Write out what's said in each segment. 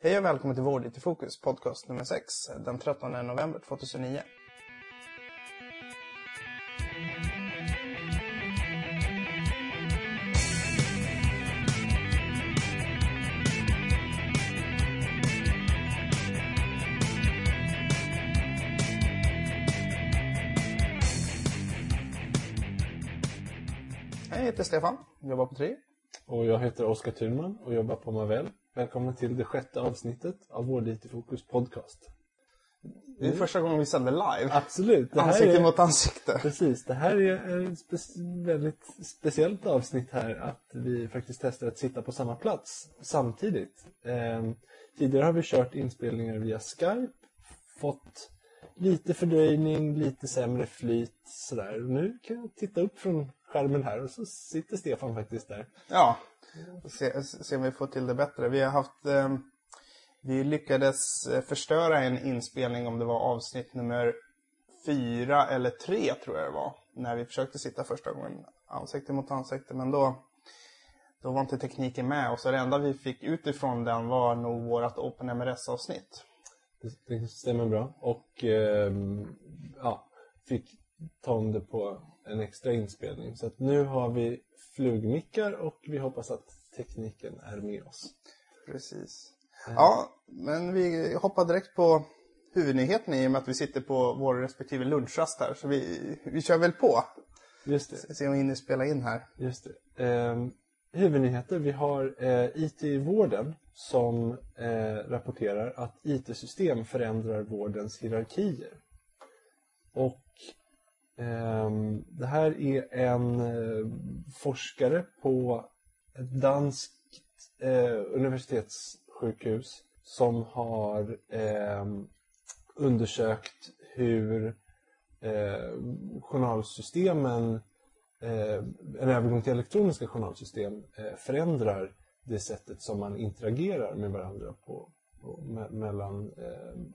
Hej och välkommen till Vård i fokus podcast nummer 6 den 13 november 2009. Hej, jag heter Stefan, jobbar på Tri. Och jag heter Oskar Thurman och jobbar på Mavel. Välkomna till det sjätte avsnittet av vår IT Fokus podcast. Det är första gången vi sänder live. Absolut. Ansikte är, mot ansikte. Precis, det här är ett spe- väldigt speciellt avsnitt här att vi faktiskt testar att sitta på samma plats samtidigt. Ehm, tidigare har vi kört inspelningar via Skype, fått lite fördröjning, lite sämre flyt sådär. Nu kan jag titta upp från skärmen här och så sitter Stefan faktiskt där. Ja, se, se om vi får till det bättre. Vi har haft... Eh, vi lyckades eh, förstöra en inspelning om det var avsnitt nummer fyra eller tre tror jag det var. När vi försökte sitta första gången ansikte mot ansikte. Men då, då var inte tekniken med. Och så det enda vi fick utifrån den var nog vårt OpenMRS-avsnitt. Det, det stämmer bra. Och ehm, ja, fick ta om det på en extra inspelning. Så att nu har vi flugmickar och vi hoppas att tekniken är med oss. Precis. Ja, men vi hoppar direkt på huvudnyheten i och med att vi sitter på vår respektive lunchrast här. Så vi, vi kör väl på. Just det. Se om vi hinner spela in här. Just det. Ehm, huvudnyheter. Vi har eh, IT i vården som eh, rapporterar att IT-system förändrar vårdens hierarkier. Och Ehm, det här är en eh, forskare på ett danskt eh, universitetssjukhus som har ehm, undersökt hur eh, journalsystemen en övergång till elektroniska journalsystem förändrar det sättet som man interagerar med varandra på, på mellan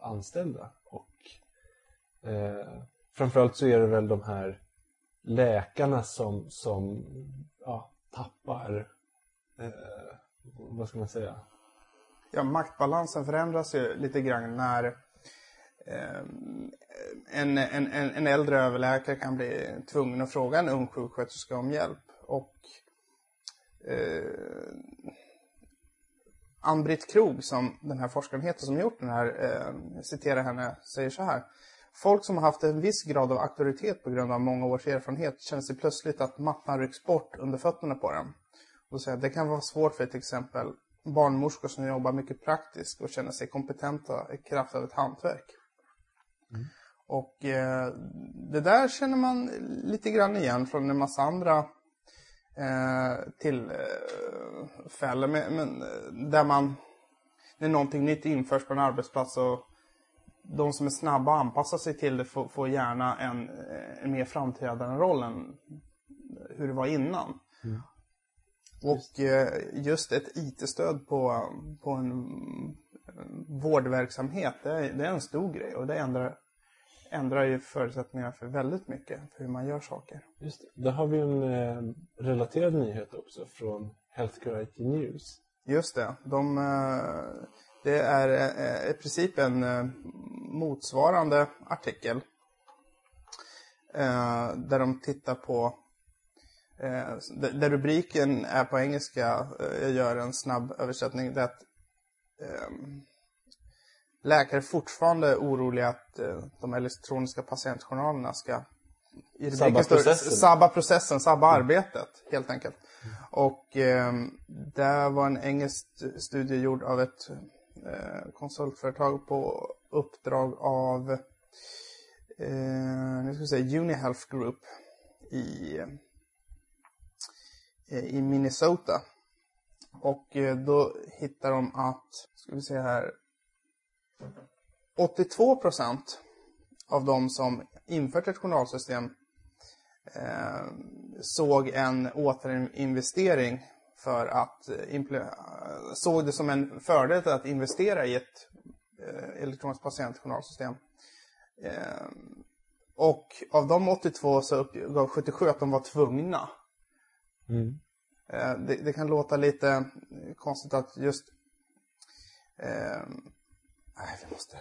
anställda. Och framförallt så är det väl de här läkarna som, som ja, tappar, eh, vad ska man säga? Ja, maktbalansen förändras ju lite grann när eh, en, en, en, en äldre överläkare kan bli tvungen att fråga en ung sjuksköterska om hjälp. Och eh, Ann-Britt Krog, som den här forskaren heter som gjort den här, eh, citerar henne, säger så här. Folk som har haft en viss grad av auktoritet på grund av många års erfarenhet känner sig plötsligt att mattan rycks bort under fötterna på dem. Och det kan vara svårt för till exempel barnmorskor som jobbar mycket praktiskt och känner sig kompetenta i kraft av ett hantverk. Och eh, det där känner man lite grann igen från en massa andra eh, tillfällen. Men, men, eh, där man, när någonting nytt införs på en arbetsplats och de som är snabba att anpassa sig till det får, får gärna en, en mer framträdande roll än hur det var innan. Och eh, just ett IT-stöd på, på en vårdverksamhet, det är, det är en stor grej och det ändrar, ändrar ju förutsättningarna för väldigt mycket, för hur man gör saker. Just det. Där har vi en eh, relaterad nyhet också från Healthcare IT News. Just det, de, eh, det är eh, i princip en eh, motsvarande artikel eh, där de tittar på där där rubriken är på engelska, jag gör en snabb översättning, det är att eh, läkare är fortfarande oroliga att de elektroniska patientjournalerna ska Sabba processen. sabba processen, sabba arbetet helt enkelt. Och eh, det var en engelsk studie gjord av ett Eh, konsultföretag på uppdrag av eh, nu ska vi säga Unihealth Group i eh, i Minnesota. Och eh, då hittar de att, ska vi se här, 82 procent av de som infört ett journalsystem eh, såg en återinvestering för att eh, eh, såg det som en fördel att investera i ett eh, elektroniskt patientjournalsystem. Och av de 82 så uppgav 77 att de var tvungna. Mm. Det, det kan låta lite konstigt att just Eh, nej, vi måste...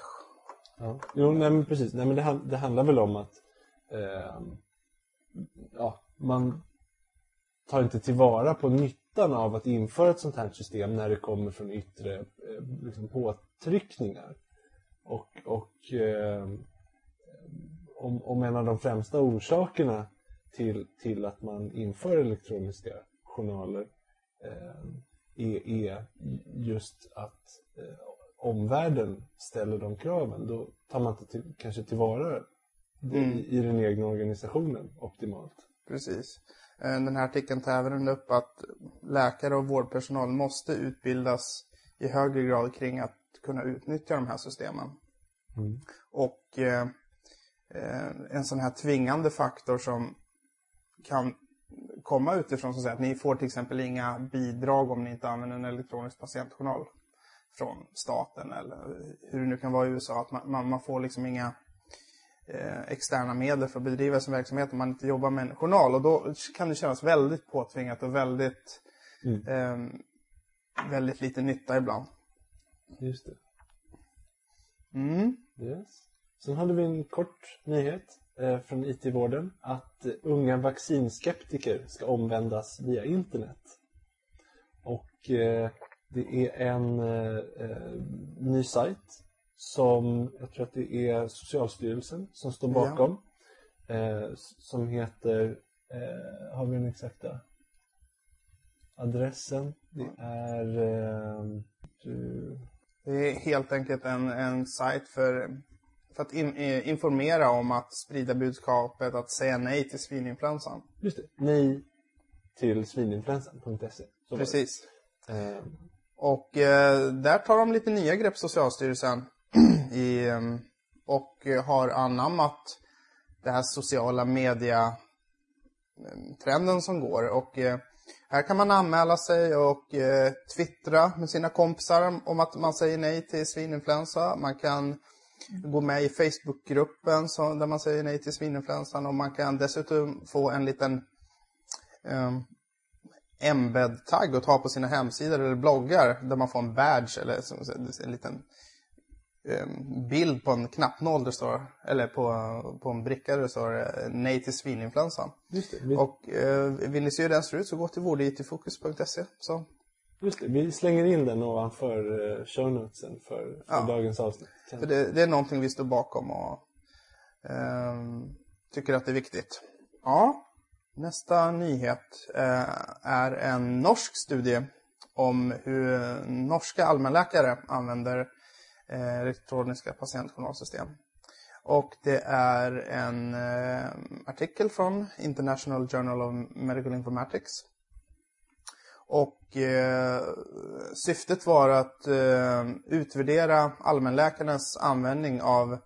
Ja. Jo, nej, men precis. Nej, men det, det handlar väl om att eh, ja, man tar inte tillvara på nyttan av att införa ett sånt här system när det kommer från yttre eh, liksom, påtryckningar. Och, och eh, om, om en av de främsta orsakerna till, till att man inför elektroniska journaler eh, är, är, just att eh, omvärlden ställer de kraven. Då tar man inte till, kanske tillvara det mm. i, i den egna organisationen optimalt. Precis. Eh, den här artikeln tar även upp att läkare och vårdpersonal måste utbildas i högre grad kring att kunna utnyttja de här systemen. Mm. Och eh, eh en sån här tvingande faktor som kan komma utifrån, så att, ni får till exempel inga bidrag om ni inte använder en elektronisk patientjournal från staten eller hur det nu kan vara i USA. Att man, man får liksom inga externa medel för att bedriva sin verksamhet om man inte jobbar med en journal. Och då kan det kännas väldigt påtvingat och väldigt, mm. eh, väldigt lite nytta ibland. Just det. Mm. Yes. Sen hade vi en kort nyhet eh, från IT-vården att unga vaccinskeptiker ska omvändas via internet. Och eh, det är en eh, eh, ny sajt som jag tror att det är Socialstyrelsen som står bakom. Ja. Eh, som heter, eh, har vi den exakta adressen? Det är... Du... Det är helt enkelt en, en sajt för, för att in, informera om att sprida budskapet att säga nej till svininfluensan. Just det, nej till svininfluensan.se. Precis. Eh, och eh, där tar de lite nya grepp, Socialstyrelsen i, ehm, och eh, har anammat den här sociala media-trenden ehm, som går. Och eh, här kan man anmäla sig och eh, twittra med sina kompisar om att man säger nej till svininfluensa. Man kan gå med i Facebookgruppen där man säger nej till svininfluensan och man kan dessutom få en liten um, embed-tagg att ha på sina hemsidor eller bloggar där man får en badge eller en liten bild på en knappnål det står, eller på, på en bricka där det står uh, nej till svininfluensan. Och uh, vill ni se hur den ser ut så gå till vårditfokus.se. Så. Just det, vi slänger in den ovanför uh, show notesen för, för ja. dagens avsnitt. För det, det, är någonting vi står bakom och um, tycker att det är viktigt. Ja, Nästa nyhet eh, är en norsk studie om hur norska allmänläkare använder eh, Eh, elektroniska patientjournalsystem. Och det är en eh, artikel från International Journal of Medical Informatics. Och eh, syftet var att eh, utvärdera allmänläkarnas användning av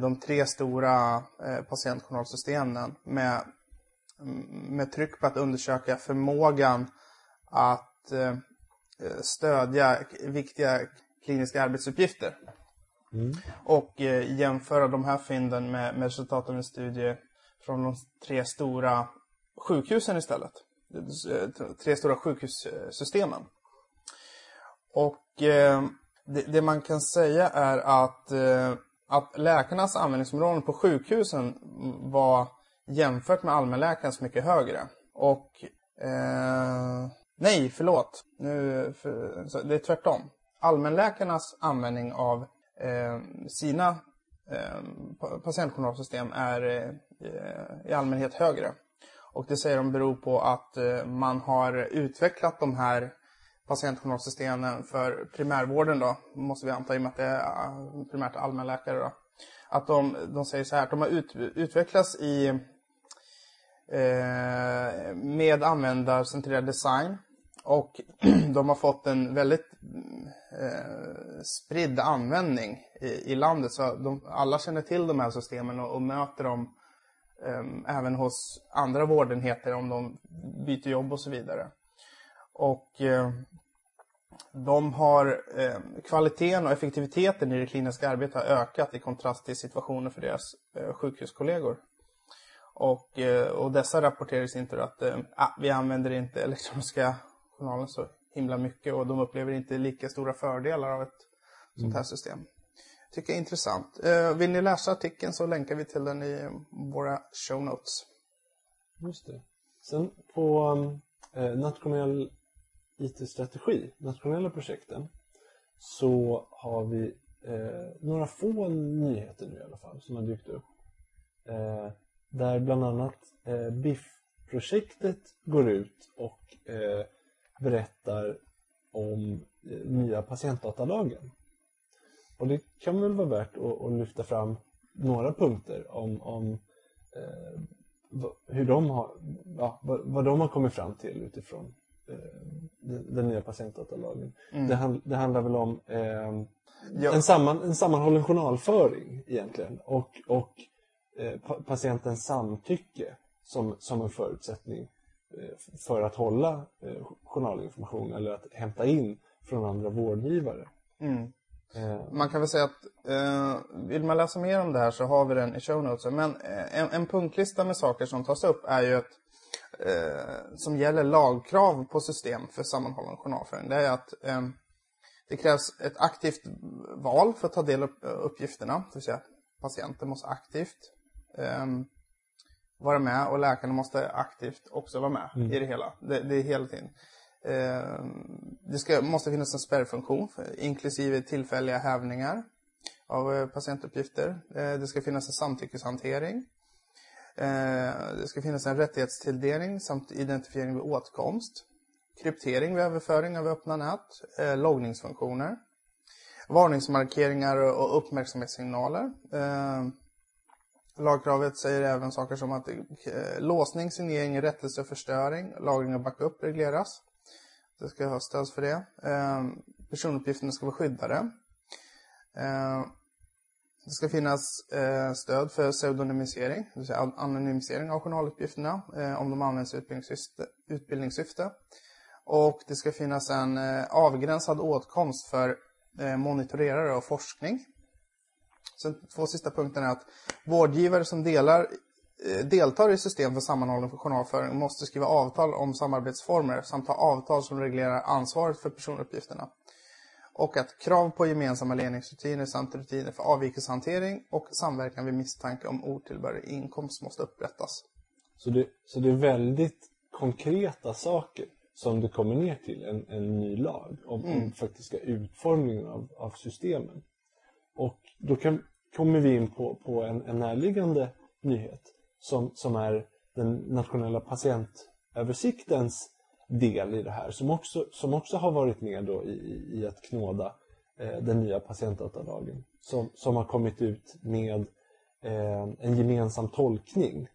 de tre stora patientjournalsystemen med med tryck på att undersöka förmågan att eh, stödja viktiga kliniska arbetsuppgifter. Mm. Och eh, jämföra de här fynden med, med resultaten av en studie från de tre stora sjukhusen istället. Tre stora sjukhussystemen. Och eh, det, det, man kan säga är att, att läkarnas användningsområden på sjukhusen var jämfört med allmänläkarens mycket högre. Och eh, nej, förlåt. Nu, för, det är tvärtom. Allmänläkarnas användning av eh, sina eh, patientjournalsystem är eh, i allmänhet högre. Och det säger de beror på att eh, man har utvecklat de här patientjournalsystemen för primärvården då, måste vi anta i och med att det är eh, primärt allmänläkare då. Att de, de säger så här, att de har ut, utvecklats i Eh, med användarcentrerad design. Och de har fått en väldigt eh, spridd användning i, i, landet. Så de, alla känner till de här systemen och, och möter dem eh, även hos andra vårdenheter om de byter jobb och så vidare. Och eh, de har eh, kvaliteten och effektiviteten i det kliniska arbetet har ökat i kontrast till situationen för deras eh, sjukhuskollegor. Och, eh, och dessa rapporterar i sin tur att äh, vi använder inte elektroniska journalen så himla mycket och de upplever inte lika stora fördelar av ett sånt här system. Tycker jag är intressant. Eh, vill ni läsa artikeln så länkar vi till den i våra show notes. Just det. Sen på eh, nationell IT-strategi, nationella projekten, så har vi eh, några få nyheter nu i alla fall som har dykt upp. Eh, där bland annat eh, BIF-projektet går ut och eh, berättar om eh, nya patientdatalagen. Och det kan väl vara värt att, att lyfta fram några punkter om, om eh, hur de har, ja, vad, vad, de har kommit fram till utifrån eh, den, den, nya patientdatalagen. Mm. Det, det, handlar väl om eh, ja. en, samman, en sammanhållen journalföring egentligen och, och eh, patientens samtycke som, som en förutsättning för att hålla eh, journalinformation eller att hämta in från andra vårdgivare. Mm. Eh. Man kan väl säga att eh, vill man läsa mer om det här så har vi den i show notes. Men eh, en, en, punktlista med saker som tas upp är ju ett eh, som gäller lagkrav på system för sammanhållen journalföring. Det är att eh, det krävs ett aktivt val för att ta del av uppgifterna. Det vill säga patienten måste aktivt eh, vara med och läkarna måste aktivt också vara med mm. i det hela. Det, det är hela tiden. Eh, det ska, måste finnas en spärrfunktion, inklusive tillfälliga hävningar av eh, patientuppgifter. Eh, det ska finnas en samtyckeshantering. Det ska finnas en rättighetstilldelning samt identifiering vid åtkomst. Kryptering vid överföring av öppna nät. Loggningsfunktioner. Varningsmarkeringar och uppmärksamhetssignaler. Lagkravet säger även saker som att eh, låsning, signering, rättelse och förstöring, lagring och backup regleras. Det ska ha stöd för det. Eh, personuppgifterna ska vara skyddade. Eh, det ska finnas stöd för pseudonymisering, det vill säga anonymisering av journaluppgifterna om de används i utbildningssyfte. utbildningssyfte. Och det ska finnas en avgränsad åtkomst för monitorerare och forskning. Sen två sista punkterna är att vårdgivare som delar Eh, deltar i system för sammanhållen för journalföring måste skriva avtal om samarbetsformer samt ha avtal som reglerar ansvaret för personuppgifterna. Och att krav på gemensamma ledningsrutiner samt rutiner för avvikelsehantering och samverkan vid misstanke om otillbörlig inkomst måste upprättas. Så det, så det är väldigt konkreta saker som det kommer ner till en, en ny lag om, mm. om faktiska utformningen av, av systemen. Och då kan, kommer vi in på, på en, en närliggande nyhet som, som är den nationella patientöversiktens del i det här som också, som också har varit med då i, i att knåda eh, den nya patientdatalagen som, som har kommit ut med eh, en gemensam tolkning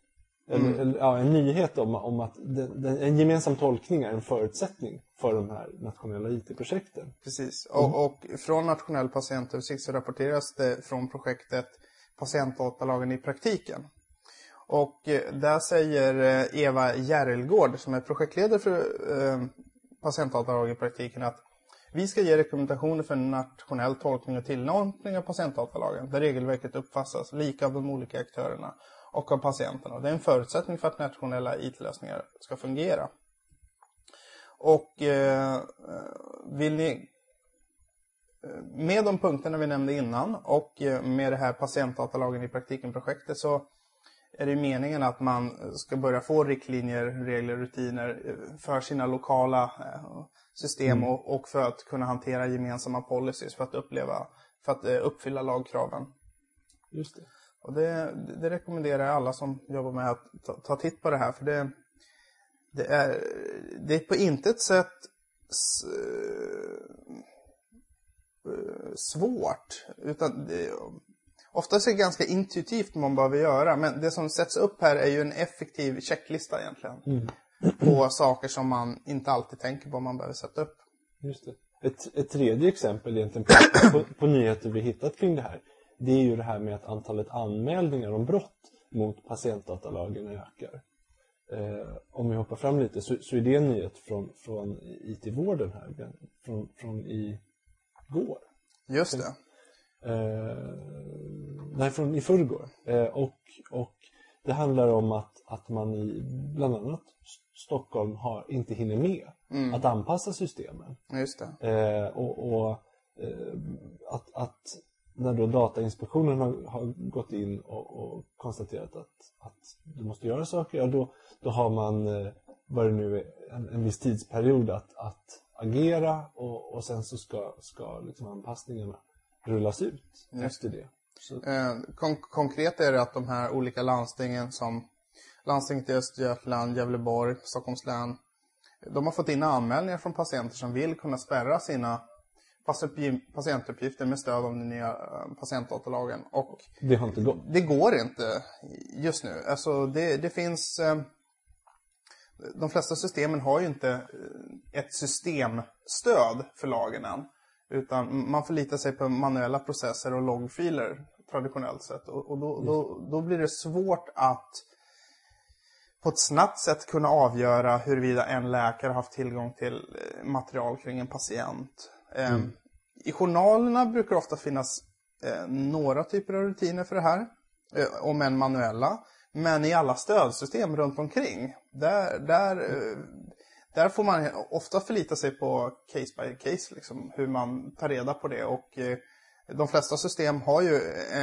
mm. eller, ja, en nyhet om, om att den, den, en gemensam tolkning är en förutsättning för de här nationella IT-projekten. Precis, och, mm. och från nationell patientöversikt så rapporteras det från projektet patientdatalagen i praktiken. Och eh, där säger eh, Eva Järrelgård som är projektledare för eh, patientdatalag i praktiken att vi ska ge rekommendationer för en nationell tolkning och tillämpning av patientdatalagen där regelverket uppfattas lika av de olika aktörerna och av patienterna. Det är en förutsättning för att nationella IT-lösningar ska fungera. Och eh, vill ni med de punkterna vi nämnde innan och med det här patientdatalagen i praktiken-projektet så är det meningen att man ska börja få riktlinjer, regler, rutiner eh, för sina lokala eh, system mm. och, och, för att kunna hantera gemensamma policies för att uppleva, för att eh, uppfylla lagkraven. Just det. Och det, det rekommenderar jag alla som jobbar med att ta, ta titt på det här för det, det, är, det är på intet sätt svårt utan det, Oftast är det ganska intuitivt vad man behöver göra, men det som sätts upp här är ju en effektiv checklista egentligen. Mm. På saker som man inte alltid tänker på man behöver sätta upp. Just det. Ett, ett tredje exempel egentligen på, på, på nyheter vi hittat kring det här, det är ju det här med att antalet anmälningar om brott mot patientdatalagen ökar. Eh, om vi hoppar fram lite så, så, är det en nyhet från, från IT-vården här, från, från igår. Just det. Eh, nej, från i förrgår. Eh, och, och Det handlar om att, att man i bland annat Stockholm har, inte hinner med att anpassa systemen. Just det. Eh, och och eh, att, att när då Datainspektionen har, har gått in och, och konstaterat att, att du måste göra saker, ja, då, då har man, eh, vad det nu är, en, en viss tidsperiod att, att agera och, och sen så ska, ska liksom anpassningarna rullas ut efter det. Eh, kon konkret är det att de här olika landstingen som landstinget i Östergötland, Gävleborg, Stockholms län. De har fått in anmälningar från patienter som vill kunna spärra sina patientuppgifter med stöd av den nya eh, patientdatalagen. Och det har inte gått. det går inte just nu. Alltså det, det finns... Eh, de flesta systemen har ju inte eh, ett systemstöd för lagen än. Utan man förlitar sig på manuella processer och loggfiler traditionellt sett. Och, då, då, då blir det svårt att på ett snabbt sätt kunna avgöra huruvida en läkare har haft tillgång till material kring en patient. Eh, I journalerna brukar det ofta finnas eh, några typer av rutiner för det här, eh, om än manuella. Men i alla stödsystem runt omkring, där, där, eh, där får man ofta förlita sig på case by case, liksom, hur man tar reda på det. Och de flesta system har ju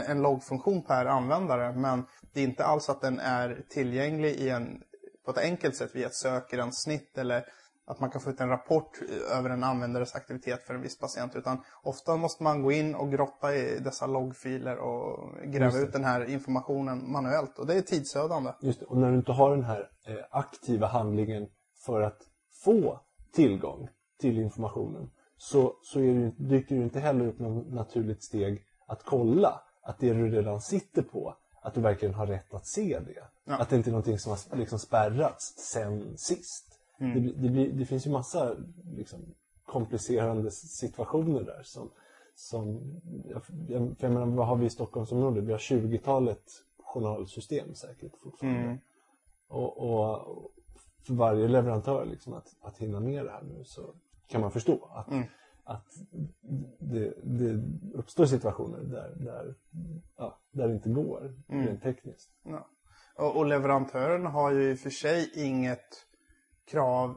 en, loggfunktion per användare, men det är inte alls att den är tillgänglig i en, på ett enkelt sätt via ett sökgränssnitt eller att man kan få ut en rapport över en användares aktivitet för en viss patient. Utan ofta måste man gå in och grotta i dessa loggfiler och gräva ut den här informationen manuellt. Och det är tidsödande. Just det. Och när du inte har den här eh, aktiva handlingen för att få tillgång till informationen så, så det, dyker det inte heller upp något naturligt steg att kolla att det du redan sitter på, att du verkligen har rätt att se det. Ja. Att det inte är någonting som har liksom spärrats sen sist. Det, blir- det, blir, det finns ju massa liksom, komplicerande situationer där som, som jag, jag, menar, vad har vi i Stockholmsområdet? Vi har 20-talet journalsystem säkert fortfarande. Och, och för varje leverantör liksom att, att hinna med det här nu så kan man förstå att, att det, det uppstår situationer där, där, ja, där det inte går rent tekniskt. Ja. Och, och leverantören har ju i och för sig inget krav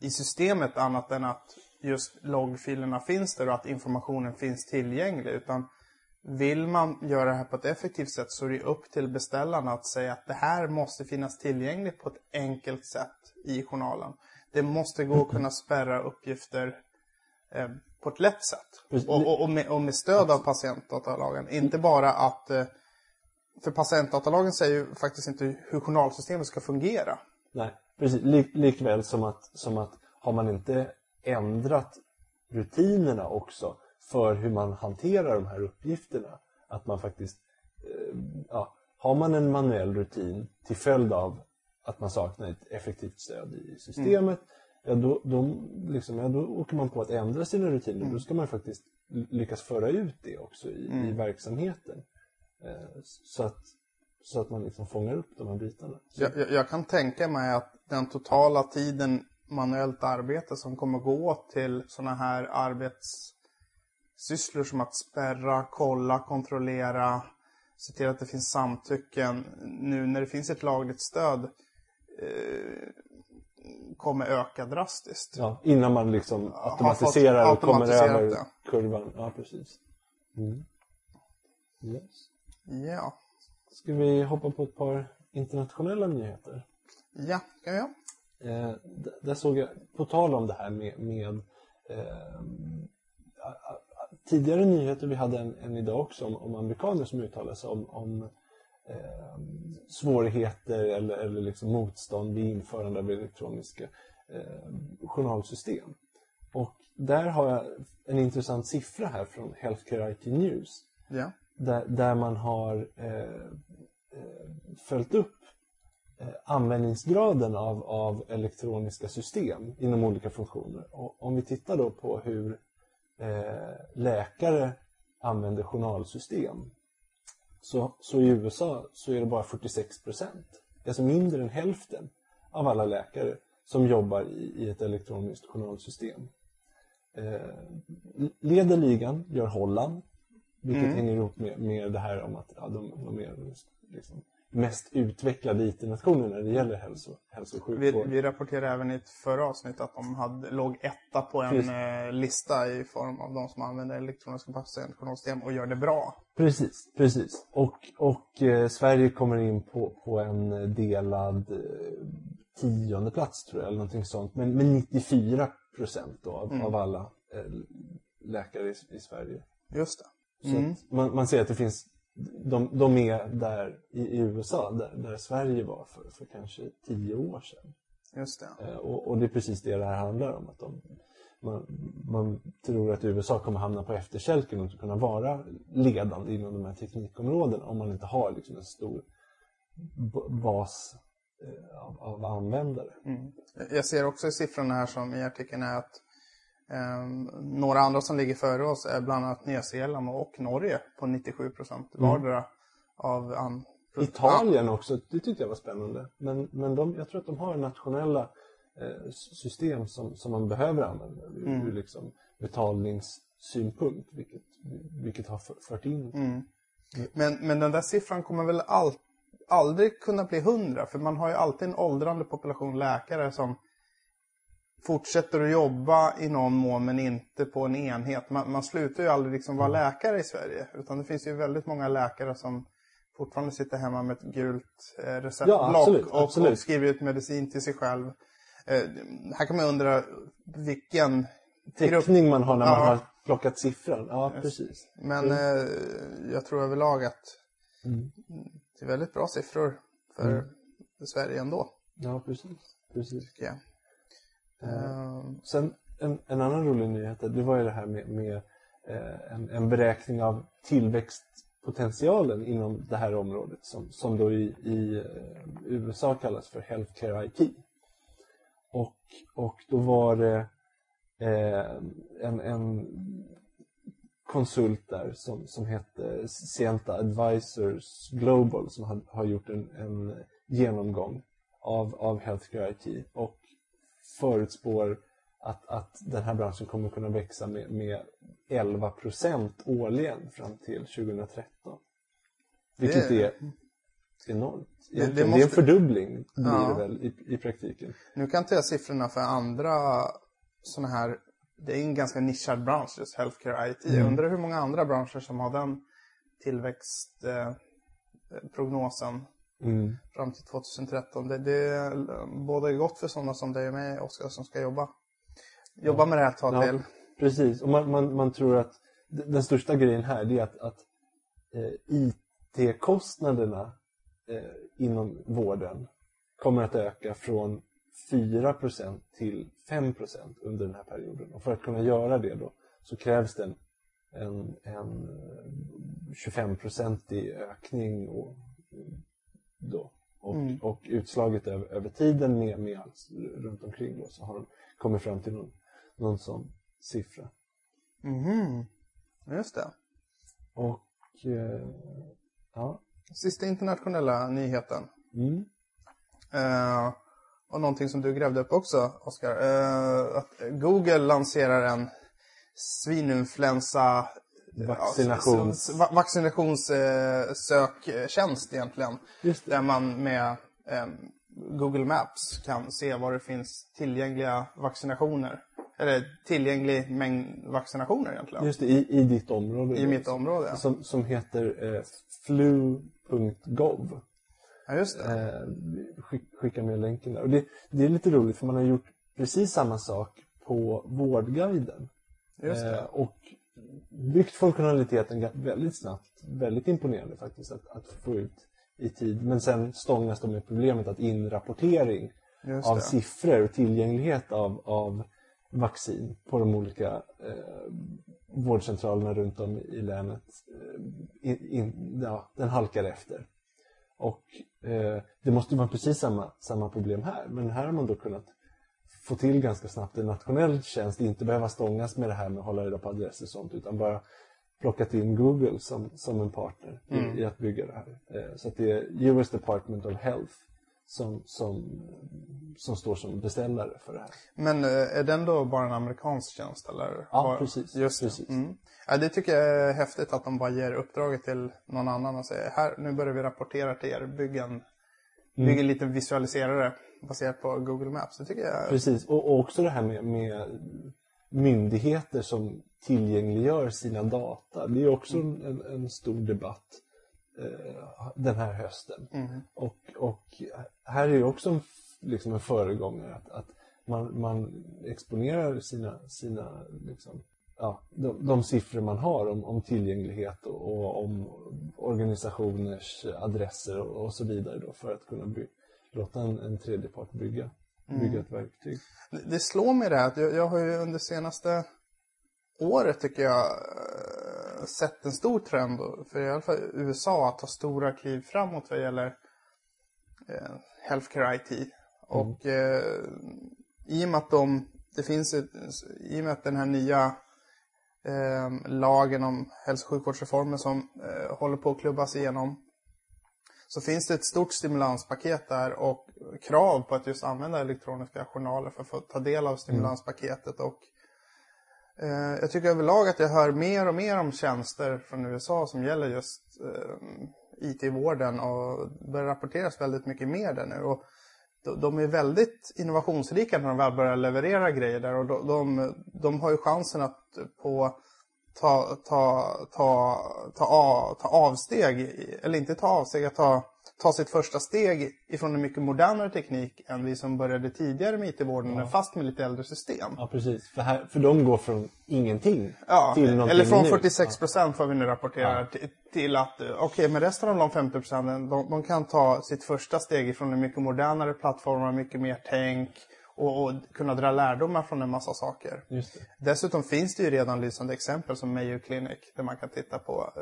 i systemet annat än att just loggfilerna finns där och att informationen finns tillgänglig. Utan vill man göra det här på ett effektivt sätt så är det upp till beställarna att säga att det här måste finnas tillgängligt på ett enkelt sätt i journalen. Det måste gå att kunna spärra uppgifter eh, på ett lätt sätt. Och, och, och, med, och med stöd av patientdatalagen. Inte bara att... Eh, för patientdatalagen säger ju faktiskt inte hur journalsystemet ska fungera. Nej, precis. Lik, likväl som att, som att har man inte ändrat rutinerna också för hur man hanterar de här uppgifterna, att man faktiskt, eh, ja, har man en manuell rutin till följd av att man saknar ett effektivt stöd i systemet, ja, då, då, liksom, ja, då åker man på att ändra sina rutiner. Då ska man faktiskt lyckas föra ut det också i, i verksamheten. Eh, så, att, så att man liksom fångar upp de här bitarna. Jag, jag, jag kan tänka mig att den totala tiden manuellt arbete som kommer gå till sådana här arbetssysslor som att spärra, kolla, kontrollera, se till att det finns samtycken. Nu när det finns ett lagligt stöd eh, kommer öka drastiskt. Ja, innan man liksom automatiserar och kommer över det. kurvan. Ja, precis. Mm. Yes. Ja, Ska vi hoppa på ett par internationella nyheter? Ja, kan göra? Eh, där såg jag, på tal om det här med, med eh, tidigare nyheter, vi hade en, en idag också om, om amerikaner som uttalade sig om, om eh, svårigheter eller, eller liksom motstånd vid införande av elektroniska eh, journalsystem. Och där har jag en intressant siffra här från Healthcare IT News Ja. där, där man har eh, eh, följt upp användningsgraden av, av elektroniska system inom olika funktioner. Och om vi tittar då på hur eh, läkare använder journalsystem så, så i USA så är det bara 46 procent. Alltså mindre än hälften av alla läkare som jobbar i, i ett elektroniskt journalsystem. Eh, leder ligan gör Holland vilket hänger ihop med, med det här om att ja, de, de är liksom mest utvecklade IT-nationen när det gäller hälso, hälso och Vi, sjukvård. vi rapporterade även i ett förra avsnitt att de hade, låg etta på en eh, lista i form av de som använder elektroniska patientjournalsystem och gör det bra. Precis, precis. Och, och eh, Sverige kommer in på, på en delad eh, tionde plats tror jag, eller någonting sånt. Men, men 94 procent av, Mm. av alla eh, läkare i, i Sverige. Just det. Mm. man, man ser att det finns, de, de är där i, USA, där, där Sverige var för, för kanske tio år sedan. Just det. Eh, Och, och det är precis det det här handlar om. Att de, man, man tror att USA kommer hamna på efterkälken och inte kunna vara ledande inom de här teknikområdena om man inte har liksom en stor bas eh, av, av användare. Mm. Jag ser också i siffrorna här som i artikeln är att några andra som ligger före oss är bland annat Nya Zeeland och Norge på 97 procent vardera av an... Italien också, det tyckte jag var spännande. Men, men de, jag tror att de har nationella eh, system som, som man behöver använda ur, Mm. ur liksom betalningssynpunkt, vilket, vilket har för- fört in Mm. Men, men den där siffran kommer väl all, aldrig kunna bli 100 för man har ju alltid en åldrande population läkare som fortsätter att jobba i någon mån men inte på en enhet. Man, man slutar ju aldrig liksom vara läkare i Sverige utan det finns ju väldigt många läkare som fortfarande sitter hemma med ett gult eh, receptblock absolut, och, absolut. och skriver ut medicin till sig själv. Eh, här kan man undra vilken grupp täckning man har när man Ja. har plockat siffran. Ja, precis. Men eh, jag tror överlag att Mm. det är väldigt bra siffror för Sverige ändå. Ja, precis. precis. tycker jag. Ehm, Sen en, en annan rolig nyhet, det var ju det här med, med eh, en, en beräkning av tillväxtpotentialen inom det här området som, som då i, i eh, USA kallas för Healthcare IT. Och, och då var det eh, en, en konsult där som, som hette Sienta Advisors Global som har, har gjort en, en genomgång av, av Healthcare IT och förutspår att, att den här branschen kommer kunna växa med, med 11 procent årligen fram till 2013. Vilket Det- är enormt. det Egentligen. Det, är en måste- fördubling blir Ja. det väl i, i praktiken. nu kan inte jag siffrorna för andra sådana här, det är en ganska nischad bransch just healthcare IT. Jag Mm. undrar hur många andra branscher som har den tillväxtprognosen eh, Mm. fram till 2013. Det, det är både gott för sådana som dig och mig, Oskar, som ska jobba, jobba med det här ett tag Ja. till. Precis, och man, man, man tror att den största grejen här är att, att eh, IT-kostnaderna eh, inom vården kommer att öka från 4% till 5% under den här perioden. Och för att kunna göra det då så krävs det en, en, en 25-procentig ökning och, då. Och, Mm. och utslaget över, över tiden med, med allt runt omkring då, så har de kommit fram till någon, någon sån siffra. Mhm, just det. Och eh, ja. Sista internationella nyheten. Mm. Eh, och någonting som du grävde upp också, Oskar. Eh, att Google lanserar en svininfluensa Vaccinations- Ja, va- vaccinationssöktjänst egentligen. Just det. Där man med eh, Google Maps kan se var det finns tillgängliga vaccinationer. Eller tillgänglig mängd vaccinationer egentligen. Just det, i, i ditt område. I mitt område. Som, som heter eh, flu.gov. Ja, just det. Eh, skick, skicka med länken där. Och det, det är lite roligt för man har gjort precis samma sak på Vårdguiden. Just det. Eh, och byggt funktionaliteten väldigt snabbt. Väldigt imponerande faktiskt att, att få ut i tid. Men sen stångas de med problemet att inrapportering av siffror och tillgänglighet av, av vaccin på de olika eh, vårdcentralerna runt om i länet. Eh, in, in, ja, den halkar efter. Och eh, det måste vara precis samma, samma problem här. Men här har man då kunnat få till ganska snabbt en nationell tjänst, inte behöva stångas med det här med att hålla reda på adresser och sånt, utan bara plockat in Google som, som en partner i, i att bygga det här. Eh, så att det är US Department of Health som, som, som står som beställare för det här. Men eh, är den då bara en amerikansk tjänst eller? Ja, Bara- precis, Just det. precis. Mm. Ja, det tycker jag är häftigt att de bara ger uppdraget till någon annan och säger här, nu börjar vi rapportera till er, bygg en, Mm. bygg en liten visualiserare baserat på Google Maps. Det tycker jag Precis, och, och också det här med, med myndigheter som tillgängliggör sina data. Det är också en, en, en stor debatt eh, den här hösten. Och, och här är ju också en, liksom en föregångare att, att man, man exponerar sina, sina liksom, ja, de, de siffror man har om, om tillgänglighet och, och om organisationers adresser och, och så vidare för att kunna by, låta en, en tredje part bygga, bygga ett verktyg. Det- Det slår mig det här att jag, jag har ju under senaste året tycker jag eh, sett en stor trend för i alla fall USA att ta stora kliv framåt vad gäller eh, healthcare IT. Och eh, i och med att de, det finns ett, i och med att den här nya eh, lagen om hälso och sjukvårdsreformen som eh, håller på att klubbas igenom så finns det ett stort stimulanspaket där och krav på att just använda elektroniska journaler för att få ta del av stimulanspaketet. Och, eh, jag tycker överlag att jag hör mer och mer om tjänster från USA som gäller just eh, IT i vården och det börjar rapporteras väldigt mycket mer där nu. Och de, de är väldigt innovationsrika när de väl börjar leverera grejer där och de, de, de har ju chansen att på ta, ta, ta, ta, av, ta avsteg, eller inte ta avsteg, att ta, ta sitt första steg ifrån en mycket modernare teknik än vi som började tidigare med IT-vården, ja. fast med lite äldre system. Ja, precis. För, här, för de går från ingenting Ja, till någonting eller från nytt. 46 procent vad vi nu rapporterar till, till att okej, men resten av de 50 procenten de, de kan ta sitt första steg ifrån en mycket modernare plattform, mycket mer tänk och, och kunna dra lärdomar från en massa saker. Det. Dessutom finns det ju redan lysande exempel som Mayo Clinic där man kan titta på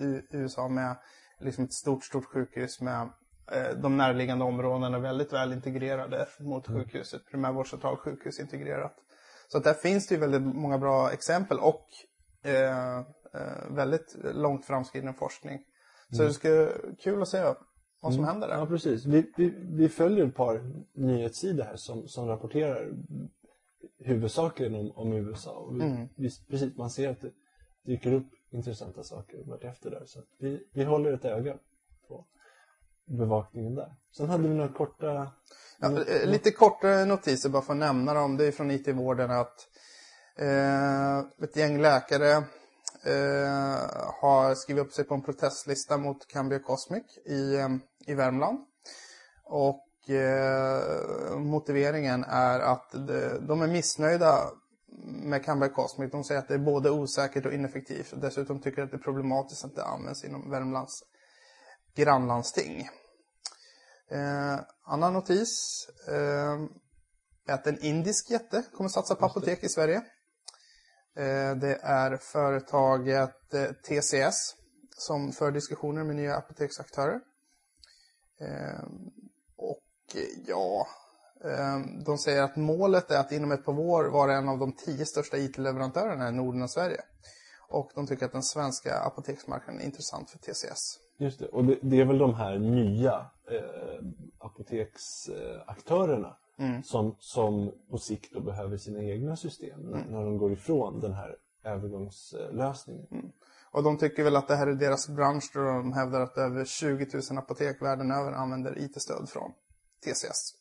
i USA med liksom ett stort, stort sjukhus med eh, de närliggande områdena väldigt väl integrerade mot sjukhuset, primärvårdscentral sjukhus integrerat. Så att där finns det ju väldigt många bra exempel och eh, väldigt långt framskriden forskning. Så det ska vara kul att se vad som händer där. Ja, precis. Vi, vi, vi följer ett par nyhetssidor här som, som rapporterar huvudsakligen om, om USA. Och vi, Mm. precis, man ser att det dyker upp intressanta saker vartefter där. Så vi, vi håller ett öga på bevakningen där. Sen hade vi några korta... Ja, eh, lite kortare notiser bara för att nämna dem. Det är från IT-vården att eh, ett gäng läkare har skrivit upp sig på en protestlista mot Cambio Cosmic i, eh, i Värmland. Och eh, motiveringen är att de, de är missnöjda med Cambio Cosmic. De säger att det är både osäkert och ineffektivt. Och dessutom tycker att det är problematiskt att det används inom Värmlands grannlandsting. Eh, annan notis eh, är att en indisk jätte kommer satsa på apotek i Sverige. Eh, det är företaget eh, TCS som för diskussioner med nya apoteksaktörer. Ehm, och ja, ehm, de säger att målet är att inom ett par år vara en av de tio största IT-leverantörerna i Norden och Sverige. Och de tycker att den svenska apoteksmarknaden är intressant för TCS. Just det. Och det, det är väl de här nya eh, apoteksaktörerna eh, som, som på sikt då behöver sina egna system när, när de går ifrån den här övergångslösningen. Och de tycker väl att det här är deras bransch då de hävdar att över 20 000 apotek världen över använder IT-stöd från TCS.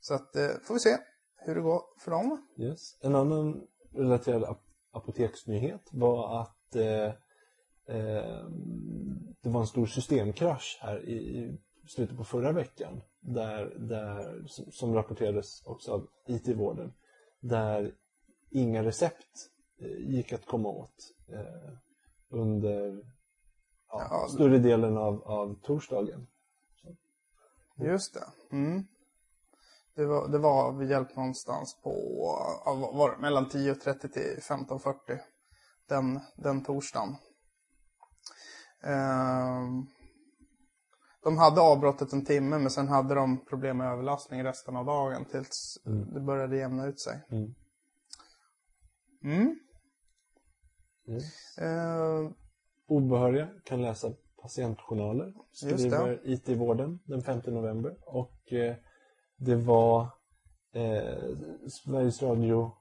Så att eh, får vi se hur det går för dem. Yes. En annan relaterad ap- apoteksnyhet var att eh, eh, det var en stor systemkrasch här i, i slutet på förra veckan där, där, som, rapporterades också av IT-vården där inga recept eh, gick att komma åt eh, under ja, Ja, större delen av, av torsdagen. Just det. Mm. Det var, det var vi hjälpt någonstans på var mellan 10.30 till 15.40 den, den torsdagen. Ehm, de hade avbrottet en timme men sen hade de problem med överlastning resten av dagen tills det började jämna ut sig. Mm. Mm. Yes. Ehm, Obehöriga kan läsa patientjournaler, skriver IT i vården den 5 november. Och eh, det var eh, Sveriges Radio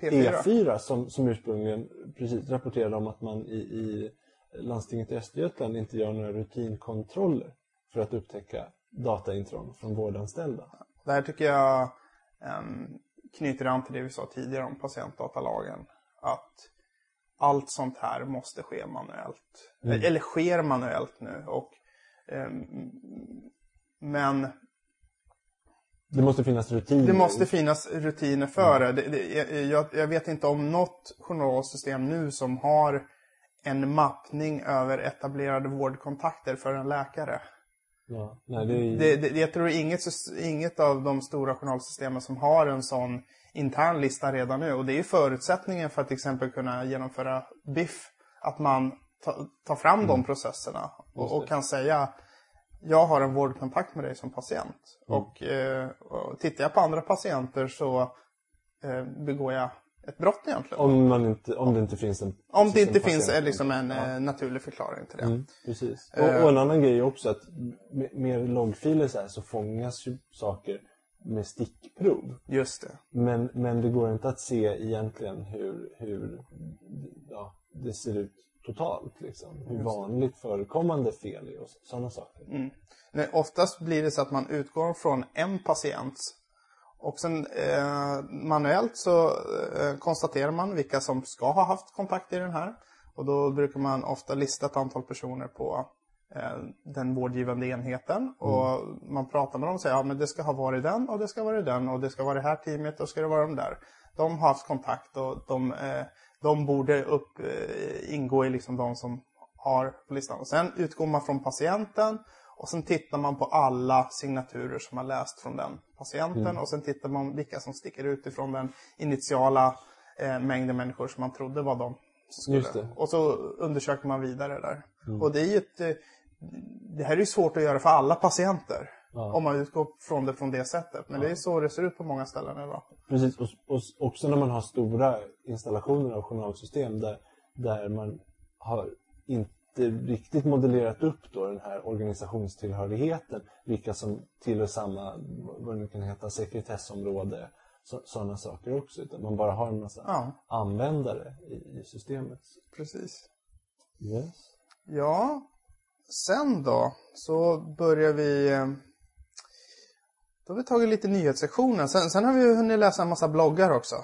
P4. E4 som, som ursprungligen precis rapporterade om att man i, i landstinget i Östergötland inte gör några rutinkontroller för att upptäcka dataintrång från vårdanställda. Det här tycker jag em, knyter an till det vi sa tidigare om patientdatalagen. Att allt sånt här måste ske manuellt. Eller sker manuellt nu. Och, em, men Det måste finnas rutiner. det måste finnas rutiner för det. det, det jag, jag vet inte om något journalsystem nu som har en mappning över etablerade vårdkontakter för en läkare. Ja, nej, det är, Det, det, jag tror inget, inget av de stora journalsystemen som har en sån intern lista redan nu. Och det är ju förutsättningen för att till exempel kunna genomföra BIF. Att man ta, tar fram de processerna och, och kan säga jag har en vårdkontakt med dig som patient. Och, eh, och tittar jag på andra patienter så eh, begår jag ett brott egentligen. om, man inte, om det inte finns en... Om det en inte finns eh, liksom en eh, naturlig förklaring till det. Mm, precis. Eh. Och, och en annan grej är också att med, med loggfiler så, här så fångas ju saker med stickprov. Just det. Men, men det går inte att se egentligen hur, hur ja, det ser ut totalt. Liksom. Hur vanligt förekommande fel är och sådana saker. Mm. Nej, oftast blir det så att man utgår från en patients och sen eh, manuellt så eh, konstaterar man vilka som ska ha haft kontakt i den här. Och då brukar man ofta lista ett antal personer på eh, den vårdgivande enheten. Och man pratar med dem och säger ja men det ska ha varit den och det ska vara den och det ska vara det här teamet och ska det vara de där. De har haft kontakt och de, eh, de borde upp, eh, ingå i liksom de som har på listan. Och sen utgår man från patienten och sen tittar man på alla signaturer som har läst från den patienten och sen tittar man vilka som sticker ut ifrån den initiala eh, mängden människor som man trodde var de. Och så undersöker man vidare där. Och det är ju ett, eh, det här är ju svårt att göra för alla patienter. Om man utgår från det från det sättet. Men det är så det ser ut på många ställen idag. Precis, och, och också när man har stora installationer av journalsystem där, där man har inte riktigt modellerat upp då den här organisationstillhörigheten, vilka som tillhör samma, vad det nu kan heta, sekretessområde, sådana saker också. Utan man bara har en massa Ja. användare i, i systemet. Precis. Yes. Ja, sen då så börjar vi... eh, Då har vi tagit lite nyhetssektioner. Sen, sen har vi hunnit läsa en massa bloggar också.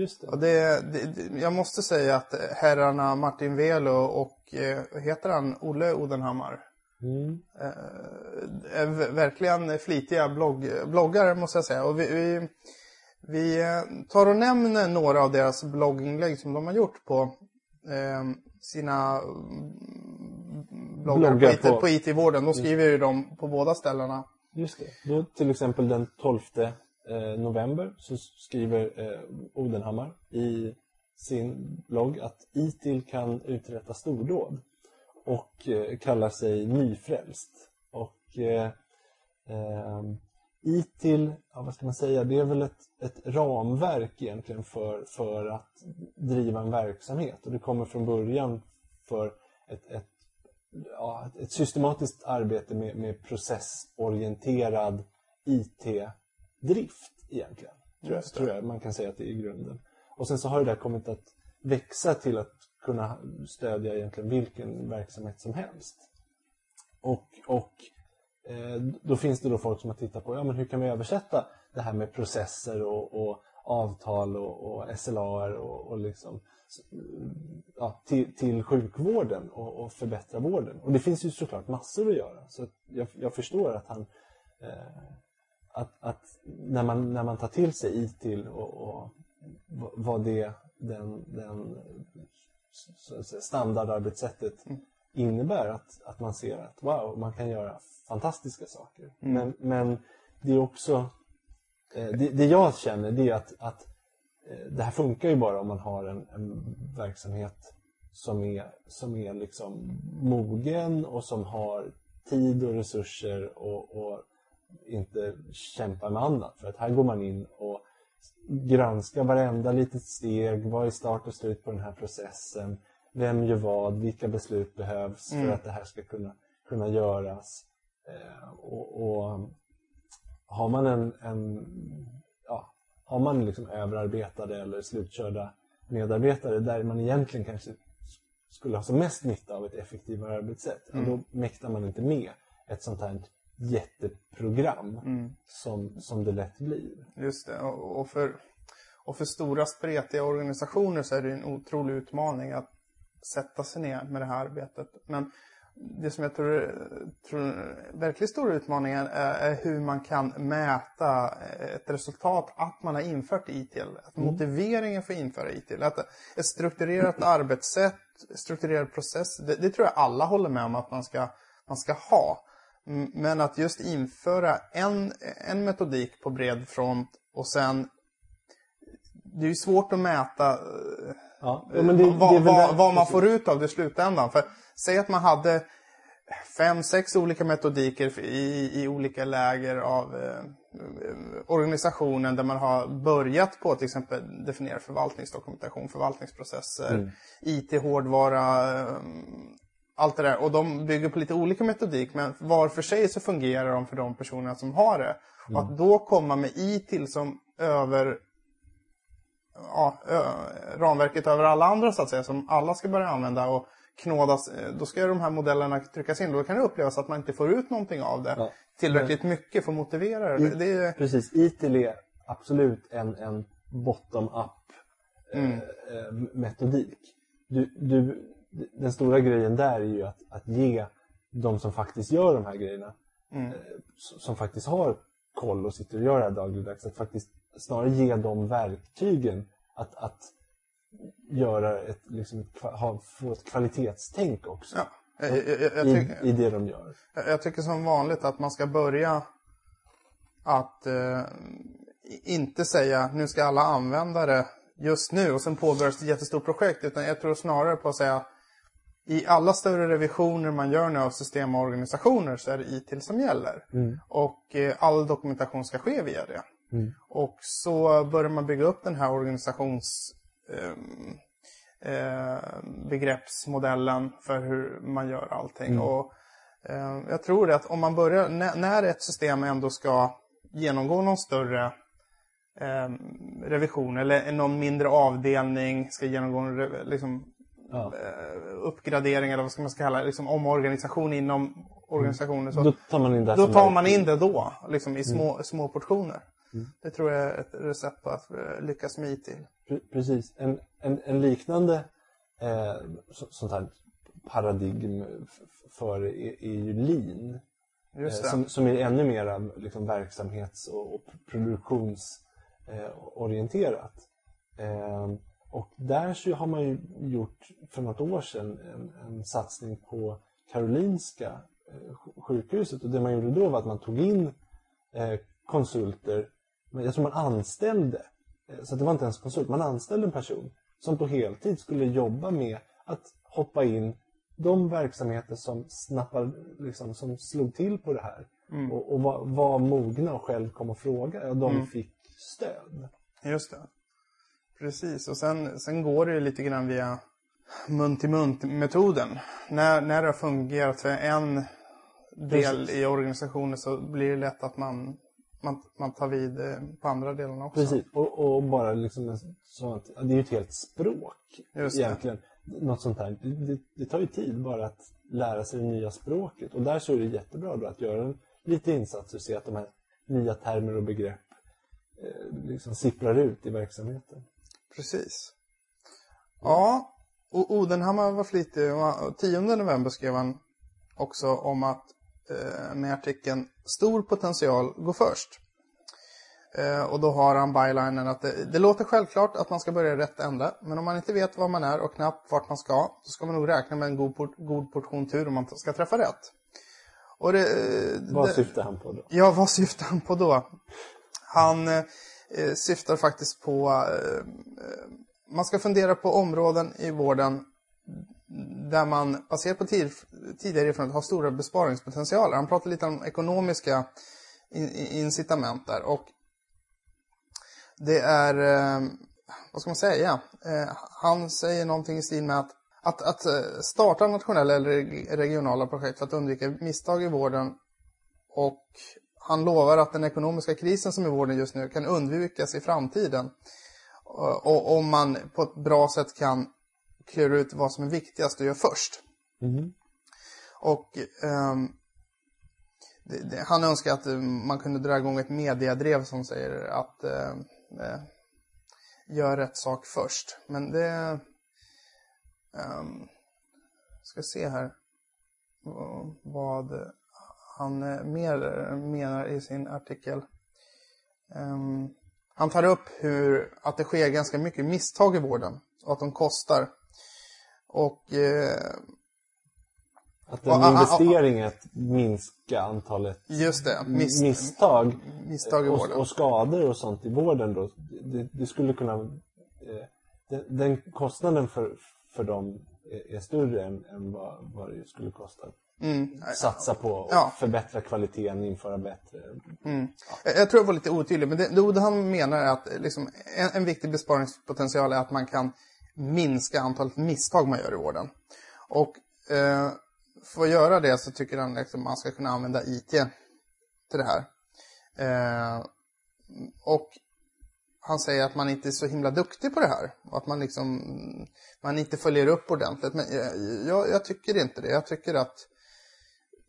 Just det. Det, det, jag måste säga att herrarna Martin Velo och eh, heter han, Olle Odenhammar Mm. eh, är verkligen flitiga blogg, bloggare måste jag säga. Och vi, vi, vi eh, tar och nämner några av deras blogginlägg som de har gjort på eh, sina mm, bloggar, Bloggar på, IT, på- IT-vården. De skriver ju dem på båda ställena. Just det. Då till exempel den 12 eh, november så skriver eh, Odenhammar i sin blogg att ITIL kan uträtta stordåd och eh, kallar sig nyfrälst. Och eh, eh, ITIL, ja, vad ska man säga, det är väl ett, ett ramverk egentligen för, för att driva en verksamhet. Och det kommer från början för ett, ett ja, ett- systematiskt arbete med, med processorienterad IT-drift egentligen. Tror jag, tror jag man kan säga att det är i grunden. Och sen så har det där kommit att växa till att kunna stödja egentligen vilken verksamhet som helst. Och, och eh, då finns det då folk som har tittat på ja, men hur kan vi översätta det här med processer och, och avtal och, och SLAR och, och liksom, ja, till, till sjukvården och, och förbättra vården. Och det finns ju såklart massor att göra. Så jag, jag förstår att han eh, att, att när, man, när man tar till sig IT och, och vad- det den, den standardarbetssättet innebär att, att man ser att wow, man kan göra fantastiska saker. Men, men det är också eh, det, det jag känner det är att, att eh, det här funkar ju bara om man har en, en verksamhet som är, som är liksom mogen och som har tid och resurser och, och inte kämpar med annat. För att här går man in och granskar varenda litet steg. Vad är start och slut på den här processen? vem gör vad, vilka beslut behövs för att det här ska kunna, kunna göras. Eh, och, och har man en, en ja, har man liksom överarbetade eller slutkörda medarbetare där man egentligen kanske skulle ha som mest nytta av ett effektivare arbetssätt, ja, då mäktar man inte med ett sånt här jätteprogram som, som det lätt blir. Just det. Och, och, för, och för stora spretiga organisationer så är det en otrolig utmaning att sätta sig ner med det här arbetet. Men det som jag tror, tror är verkligt stora utmaningen är, är hur man kan mäta ett resultat att man har infört ITIL. Att motiveringen för att införa ITIL. Att ett strukturerat arbetssätt, strukturerad process. Det, det tror jag alla håller med om att man ska, man ska ha. Mm, Men att just införa en, en metodik på bred front och sen det är ju svårt att mäta eh, Ja, men det, vad, det vad, vad man får ut av det i slutändan. För säg att man hade fem, sex olika metodiker i, i olika läger av eh, organisationen där man har börjat på till exempel definiera förvaltningsdokumentation, förvaltningsprocesser, Mm. IT-hårdvara, eh, allt det där. Och de bygger på lite olika metodik men var för sig så fungerar de för de personerna som har det. Och Mm. att då komma med ITIL som över ja, ö, ramverket över alla andra så att säga som alla ska börja använda och knådas. eh, Då ska de här modellerna tryckas in. Då kan det upplevas att man inte får ut någonting av det Ja. tillräckligt mycket för att motivera det. det är, Precis, ITIL är absolut en, en bottom-up Mm. eh, eh, metodik. Du, du, den stora grejen där är ju att, att ge de som faktiskt gör de här grejerna, Mm. eh, som faktiskt har koll och sitter och gör det här dagligdags, att faktiskt snarare ge dem verktygen att, att göra ett, liksom, ha, få ett kvalitetstänk också ja, jag, jag, jag, i, i det de gör. jag, tycker som vanligt att man ska börja att eh, inte säga nu ska alla använda det just nu och sen påbörjas ett jättestort projekt. Utan jag tror snarare på att säga i alla större revisioner man gör nu av system och organisationer så är det ITIL som gäller. Och eh, all dokumentation ska ske via det. Och så börjar man bygga upp den här organisations ehm, eh, begreppsmodellen för hur man gör allting. Och eh, jag tror det att om man börjar, när, när ett system ändå ska genomgå någon större eh, revision eller någon mindre avdelning ska genomgå en liksom, Ja. eh, uppgradering eller vad ska man ska kalla det, liksom omorganisation inom organisationen. Så, Då tar man in det då tar man in det då, liksom i små, små portioner. Det tror jag är ett recept på att eh, lyckas med IT. Pre- Precis. En, en, en liknande eh, så, sånt här paradigm för är, är ju lean. Eh, som, som är ännu mer liksom, verksamhets och, och produktionsorienterat. Orienterat. eh, och där så har man ju gjort för något år sedan en, en satsning på Karolinska eh, sj- sjukhuset. Och det man gjorde då var att man tog in eh, konsulter. Men jag tror man anställde, eh, så det var inte ens konsult, man anställde en person som på heltid skulle jobba med att hoppa in de verksamheter som snappade, liksom, som slog till på det här och, och var, var mogna och själv kom och frågade, och de fick stöd. Just det. Precis, och sen, sen går det lite grann via mun-till-mun-metoden. När, när det har fungerat för en del i organisationen så blir det lätt att man, man, man tar vid eh, på andra delarna också. Precis, och, och bara liksom sånt, det är ju ett helt språk Just det. egentligen. Något sånt här. Det, det, det tar ju tid bara att lära sig det nya språket. Och där så är det jättebra då att göra lite insatser och se att de här nya termer och begrepp eh, liksom sipprar ut i verksamheten. Precis. Ja, och Odenhammar var flitig. Och 10 november skrev han också om att eh, med artikeln Stor potential går först. Eh, och då har han bylinen att det, det låter självklart att man ska börja i rätt ände. Men om man inte vet var man är och knappt vart man ska, så ska man nog räkna med en god, port, god portion tur om man ska träffa rätt. Och det, Vad det, syftar han på då? Ja, vad syftar han på då? Han eh, eh, syftar faktiskt på... Eh, man ska fundera på områden i vården där man baserat på tid, tidigare erfarenhet har stora besparingspotentialer. Han pratar lite om ekonomiska in, incitament där. Och det är, eh, vad ska man säga? Eh, han säger någonting i stil med att att, att eh, starta nationella eller regionala projekt för att undvika misstag i vården och han lovar att den ekonomiska krisen som är i vården just nu kan undvikas i framtiden. Och om man på ett bra sätt kan klura ut vad som är viktigast att göra först. Mm. Och um, det, det, han önskar att man kunde dra igång ett mediadrev som säger att uh, gör rätt sak först. Men det... Um, ska se här vad han mer menar i sin artikel. Um, han tar upp hur, att det sker ganska mycket misstag i vården och att de kostar. Och... Eh, att en investering är att minska antalet just det, mis misstag, misstag i vården. Och, och, skador och sånt i vården då. Det, det skulle kunna... Eh, den, kostnaden för, för dem är, är större än, än vad, vad det skulle kosta Mm. Satsa på att ja. förbättra kvaliteten, införa bättre... Mm. Ja. Jag tror jag var lite otydlig, men det, det han menar är att liksom, en, en, viktig besparingspotential är att man kan minska antalet misstag man gör i vården. Och eh, för att göra det så tycker han att liksom, man ska kunna använda IT till det här. Eh, och han säger att man inte är så himla duktig på det här. Och att man liksom man inte följer upp ordentligt. Men jag, jag, jag tycker inte det. Jag tycker att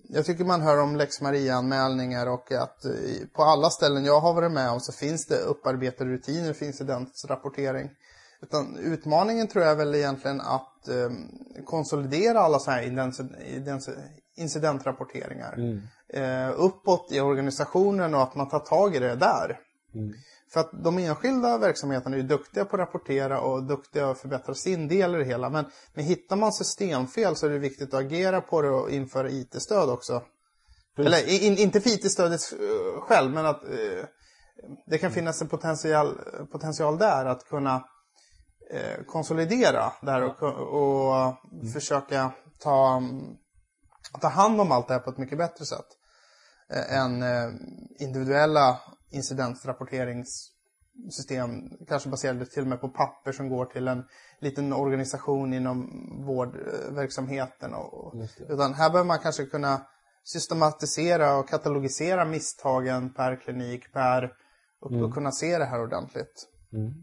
jag tycker man hör om Lex Maria-anmälningar och att på alla ställen jag har varit med om så finns det upparbetade rutiner för incidentrapportering. Utan utmaningen tror jag väl egentligen att eh, konsolidera alla så här incidentrapporteringar. Mm. Eh, uppåt i organisationen och att man tar tag i det där. Mm. För att de enskilda verksamheterna är duktiga på att rapportera och duktiga att förbättra sin del i det hela. Men, men hittar man systemfel så är det viktigt att agera på det och införa IT-stöd också. Precis. Eller in, inte för IT-stödet uh, själv, men att uh, det kan finnas en potential, potential där att kunna uh, konsolidera där och, och mm. försöka ta, ta hand om allt det här på ett mycket bättre sätt än individuella incidentrapporteringssystem, kanske baserade till och med på papper som går till en liten organisation inom vårdverksamheten. Och, utan här behöver man kanske kunna systematisera och katalogisera misstagen per klinik, per och, mm. och kunna se det här ordentligt. Mm.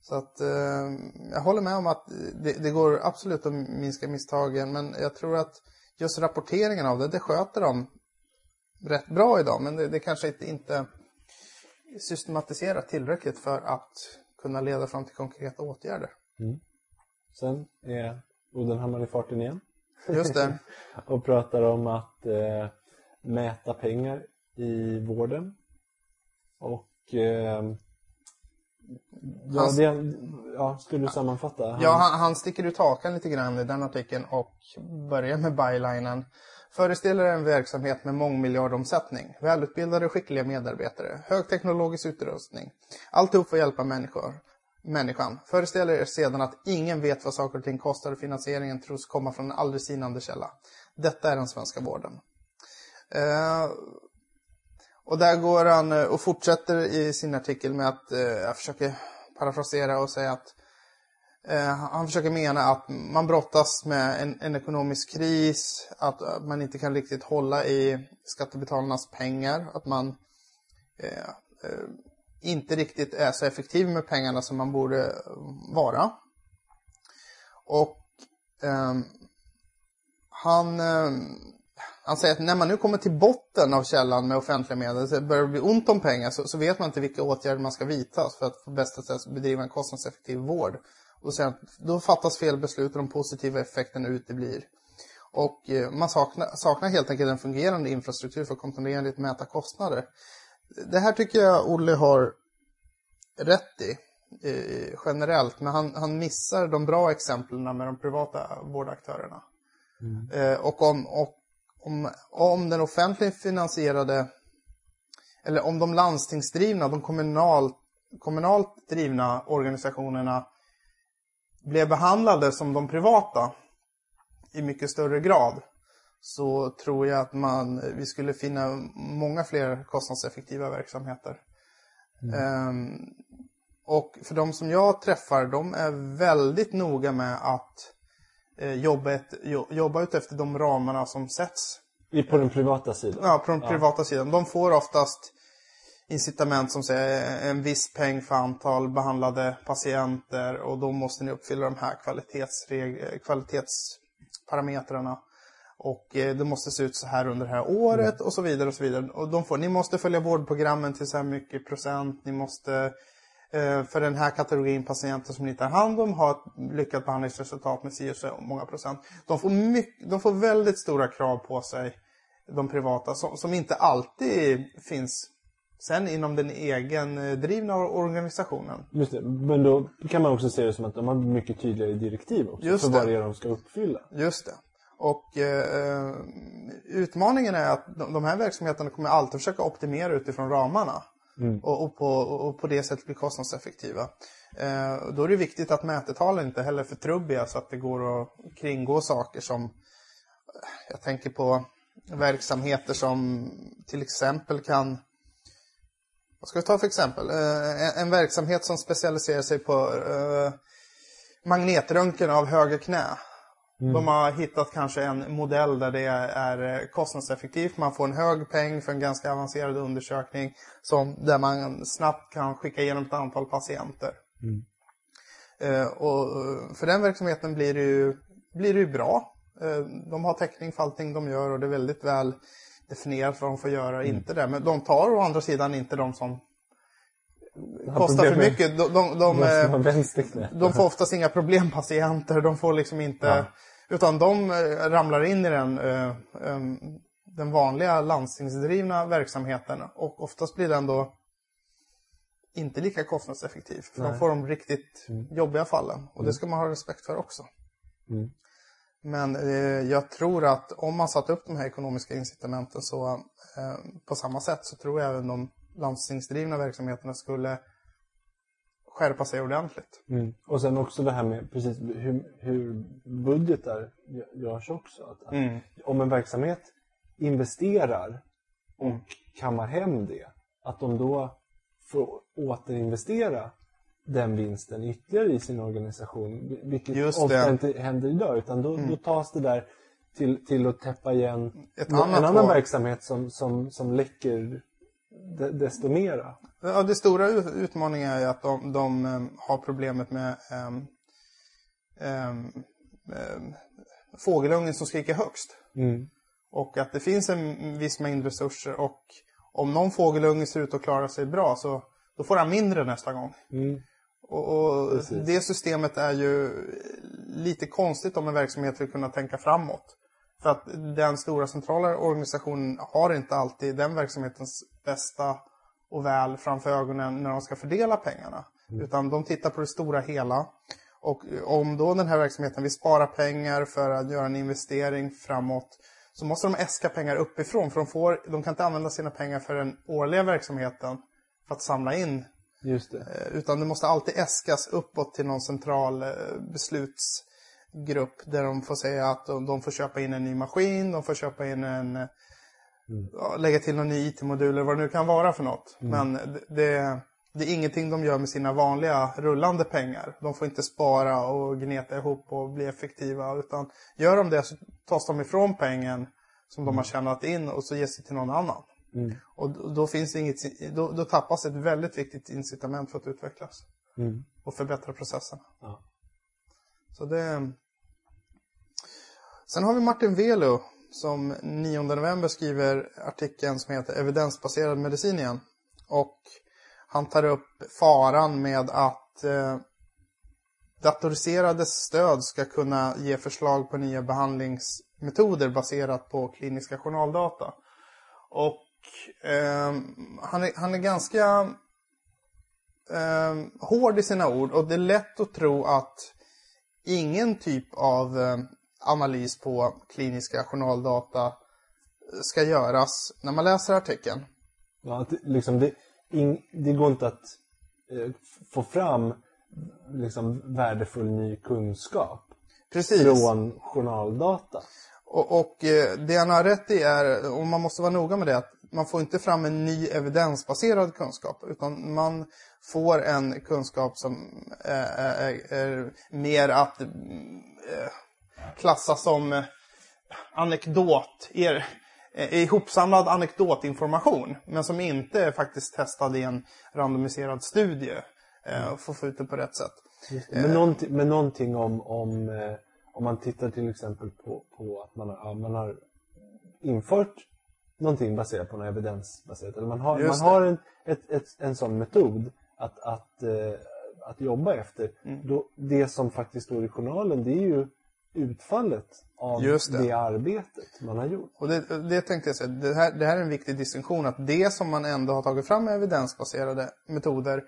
Så att eh, jag håller med om att det, det, går absolut att minska misstagen men jag tror att just rapporteringen av det, det sköter de rätt bra idag men det, det kanske inte systematiserat tillräckligt för att kunna leda fram till konkreta åtgärder. Mm. Sen är Odenhammar i farten igen. Just det. och pratar om att eh, mäta pengar i vården. Och eh, ja, det, ja, skulle du sammanfatta? Han... Ja, han, han sticker ut hakan lite grann i den artikeln och börjar med bylinen föreställer en verksamhet med mångmiljardomsättning, välutbildade och skickliga medarbetare, högteknologisk utrustning. Alltihop för att hjälpa människor, människan. Föreställer er sedan att ingen vet vad saker och ting kostar och finansieringen tros komma från en aldrig sinande källa. Detta är den svenska vården. Uh, och där går han eh, och fortsätter i sin artikel med att, uh, jag försöker parafrasera och säga att Eh, Eh, han försöker mena att man brottas med en, en, ekonomisk kris, att eh, man inte kan riktigt hålla i skattebetalarnas pengar, att man eh, eh inte riktigt är så effektiv med pengarna som man borde vara. Och eh, han, eh, han säger att när man nu kommer till botten av källan med offentliga medel, så börjar det bli ont om pengar, så, så vet man inte vilka åtgärder man ska vidta för att på bästa sätt bedriva en kostnadseffektiv vård. Och sen, då fattas fel beslut och de positiva effekterna uteblir. Och eh, man saknar, saknar helt enkelt en fungerande infrastruktur för att kontinuerligt mäta kostnader. Det här tycker jag Olle har rätt i eh, generellt, men han, han missar de bra exemplen med de privata vårdaktörerna. Mm. Eh, och om, och, om, om den offentligt finansierade, eller om de landstingsdrivna, de kommunalt, kommunalt drivna organisationerna blev behandlade som de privata i mycket större grad så tror jag att man, vi skulle finna många fler kostnadseffektiva verksamheter. Mm. Um, och för de som jag träffar, de är väldigt noga med att eh, jobba, ett, jo, jobba ut efter de ramarna som sätts På den privata sidan? Ja, på den privata sidan. De får oftast incitament som säger eh, en viss peng för antal behandlade patienter och då måste ni uppfylla de här eh, kvalitetsparametrarna. Och eh, det måste se ut så här under det här året och så vidare och så vidare. Och de får, ni måste följa vårdprogrammen till så här mycket procent. Ni måste för den här kategorin patienter som ni tar hand om ha ett lyckat behandlingsresultat med si och så många procent. De får, mycket, de får väldigt stora krav på sig, de privata, som, som inte alltid finns sen inom den egendrivna organisationen. Just det. Men då kan man också se det som att de har mycket tydligare direktiv också Just för det. vad det är de ska uppfylla. Just det. Och eh, utmaningen är att de, de här verksamheterna kommer alltid försöka optimera utifrån ramarna. Och, och, på, och på det sättet bli kostnadseffektiva. Eh, då är det viktigt att mätetalen inte heller är för trubbiga så att det går att kringgå saker som jag tänker på verksamheter som till exempel kan ska vi ta för exempel? Eh, en, verksamhet som specialiserar sig på eh, magnetröntgen av höger knä. De har hittat kanske en modell där det är eh, kostnadseffektivt. Man får en hög peng för en ganska avancerad undersökning som, där man snabbt kan skicka igenom ett antal patienter. Eh, och för den verksamheten blir det ju, blir det ju bra. De har täckning för allting de gör och det är väldigt väl definierat vad de får göra och inte det. Men de tar å andra sidan inte de som kostar för mycket. De, de, de, eh, de får oftast inga problempatienter. De får liksom inte... Ja. Utan de eh, ramlar in i den, eh, den vanliga landstingsdrivna verksamheten. Och oftast blir den då inte lika kostnadseffektiv. För de får de riktigt jobbiga fallen. Och det ska man ha respekt för också. Mm. Men eh, jag tror att om man satt upp de här ekonomiska incitamenten så eh, på samma sätt så tror jag även de landstingsdrivna verksamheterna skulle skärpa sig ordentligt. Mm. Och sen också det här med precis hur, hur budgetar gö- görs också. Att Mm. Om en verksamhet investerar och Mm. kammar hem det, att de då får återinvestera den vinsten ytterligare i sin organisation. vil- Vilket Just ofta det. inte händer idag. Utan då, då tas det där till, till att täppa igen Ett en annan hål. verksamhet som, som, som läcker de, desto mera. Ja, det stora ut- utmaningen är att de, de em, har problemet med um, fågelungen som skriker högst. Mm. Och att det finns en viss mängd resurser och om någon fågelunge ser ut att klara sig bra så då får han mindre nästa gång. Mm. Och, och det systemet är ju lite konstigt om en verksamhet vill kunna tänka framåt. För att den stora centrala organisationen har inte alltid den verksamhetens bästa och väl framför ögonen när de ska fördela pengarna. Utan de tittar på det stora hela. Och om då den här verksamheten vill spara pengar för att göra en investering framåt så måste de äska pengar uppifrån. För de, får, de kan inte använda sina pengar för den årliga verksamheten för att samla in Just det. Eh, Utan det måste alltid äskas uppåt till någon central eh, beslutsgrupp där de får säga att de, får köpa in en ny maskin, de får köpa in en... eh, Ja, lägga till någon ny IT-modul eller vad det nu kan vara för något. Men det, det, är ingenting de gör med sina vanliga rullande pengar. De får inte spara och gneta ihop och bli effektiva. Utan gör de det så tas de ifrån pengen som de har tjänat in och så ges det till någon annan. Mm. Och då, finns inget, då, då tappas ett väldigt viktigt incitament för att utvecklas Mm. och förbättra processen. Ja. Så det... Sen har vi Martin Velo som 9 november skriver artikeln som heter Evidensbaserad medicin igen. Och han tar upp faran med att eh, datoriserade stöd ska kunna ge förslag på nya behandlingsmetoder baserat på kliniska journaldata. Och eh, han, är, han är ganska eh, hård i sina ord och det är lätt att tro att ingen typ av eh, analys på kliniska journaldata ska göras när man läser artikeln. Ja, att det- liksom det, in, det går inte att eh, få fram liksom, värdefull ny kunskap Precis. från journaldata. Och, och eh, det han har rätt i är, och man måste vara noga med det, att man får inte fram en ny evidensbaserad kunskap. Utan man får en kunskap som är, är, är mer att... mm, eh, klassas som eh, anekdot, er, eh, ihopsamlad anekdotinformation, men som inte är faktiskt testad i en randomiserad studie eh, och får få ut det på rätt sätt. Men, någonting, men någonting om, om, eh, om man tittar till exempel på, på att man har, man har infört någonting baserat på något evidensbaserat. Eller man har, Just man har en, ett, ett, en sån metod att, att, eh, att jobba efter. Mm. Då, det som faktiskt står i journalen det är ju utfallet av Just det. det. arbetet man har gjort. Och det, det tänkte jag säga, det här, det här är en viktig distinktion att det som man ändå har tagit fram med evidensbaserade metoder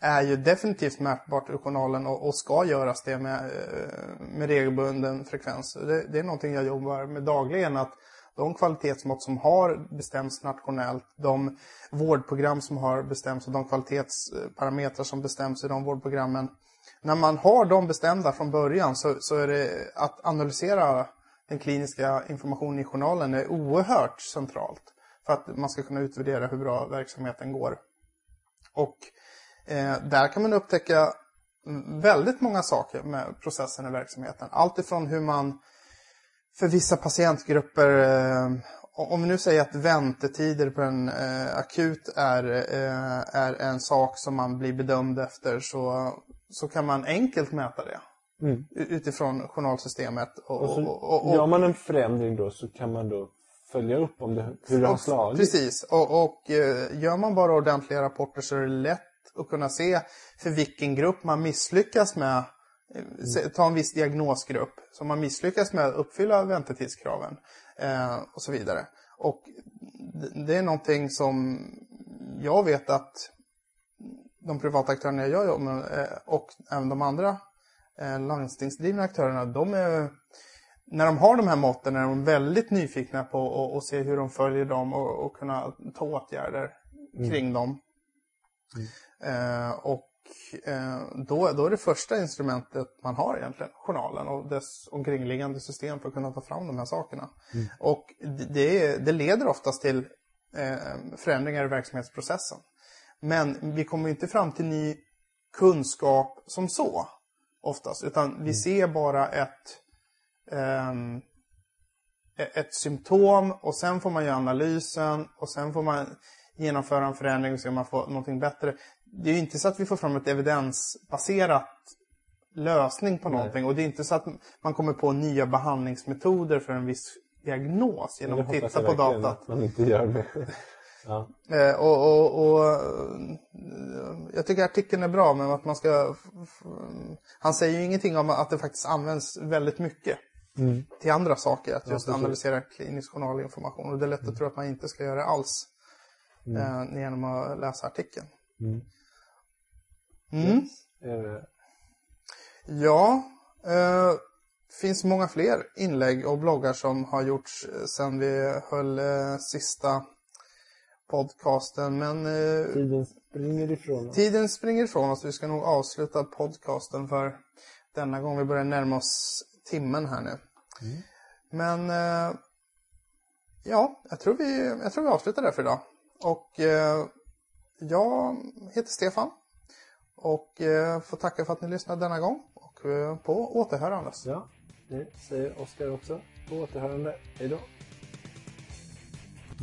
är ju definitivt mätbart i journalen och, och ska göras det med, eh, med regelbunden frekvens. Det, det är någonting jag jobbar med dagligen, att de kvalitetsmått som har bestämts nationellt, de vårdprogram som har bestämts och de kvalitetsparametrar som bestäms i de vårdprogrammen. När man har dem bestämda från början så, så är det att analysera den kliniska informationen i journalen är oerhört centralt för att man ska kunna utvärdera hur bra verksamheten går. Och eh, där kan man upptäcka väldigt många saker med processen i verksamheten. Allt ifrån hur man för vissa patientgrupper, eh, om vi nu säger att väntetider på en eh, akut är, eh, är en sak som man blir bedömd efter så, så kan man enkelt mäta det. Mm. Utifrån journalsystemet. Och, Och så och, och, gör man en förändring då så kan man då följa upp om det, hur det har slagit. Precis. Och, och gör man bara ordentliga rapporter så är det lätt att kunna se för vilken grupp man misslyckas med. Ta en viss diagnosgrupp som man misslyckas med att uppfylla väntetidskraven eh, och så vidare. Och det är någonting som jag vet att de privata aktörerna jag jobbar med eh, och även de andra eh, landstingsdrivna aktörerna, de är när de har de här måtten är de väldigt nyfikna på att- se hur de följer dem och, och kunna ta åtgärder kring dem. Eh, och då, då är det första instrumentet man har egentligen journalen och dess omkringliggande system för att kunna ta fram de här sakerna. Och det- det, leder oftast till eh, förändringar i verksamhetsprocessen. Men vi kommer inte fram till ny kunskap som så oftast, utan vi ser bara ett e- ett symptom och sen får man göra analysen och sen får man genomföra en förändring och se om man får någonting bättre. Det är ju inte så att vi får fram ett evidensbaserat lösning på någonting och det är inte så att man kommer på nya behandlingsmetoder för en viss diagnos genom att titta på datat. att man inte gör det. ja. Eh, och, och, och, jag tycker artikeln är bra, men att man ska... Han säger ju ingenting om att det faktiskt används väldigt mycket Mm. till andra saker. Att just precis. analysera klinisk journalinformation. Och det är lätt att tro att man inte ska göra det alls eh, genom att läsa artikeln. Mm. Mm. Är det- Ja, eh, finns många fler inlägg och bloggar som har gjorts eh, sedan vi höll eh, sista podcasten. Men Tiden springer ifrån oss. Tiden springer ifrån oss. Vi ska nog avsluta podcasten för denna gång. Vi börjar närma oss timmen här nu. Men eh, ja, jag tror, vi, jag tror vi avslutar där för idag. Och jag heter Stefan. Och eh, får tacka för att ni lyssnade denna gång. Och eh, på återhörandes. Ja, det säger Oskar också. På återhörande. Hej då.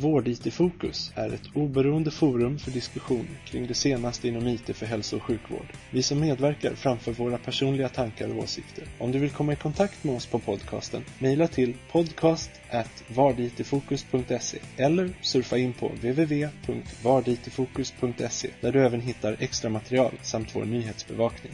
Vård-IT Fokus är ett oberoende forum för diskussion kring det senaste inom IT för hälso och sjukvård. Vi som medverkar framför våra personliga tankar och åsikter. Om du vill komma i kontakt med oss på podcasten, mejla till podcast@varditifocus.se eller surfa in på www.varditifocus.se där du även hittar extra material samt vår nyhetsbevakning.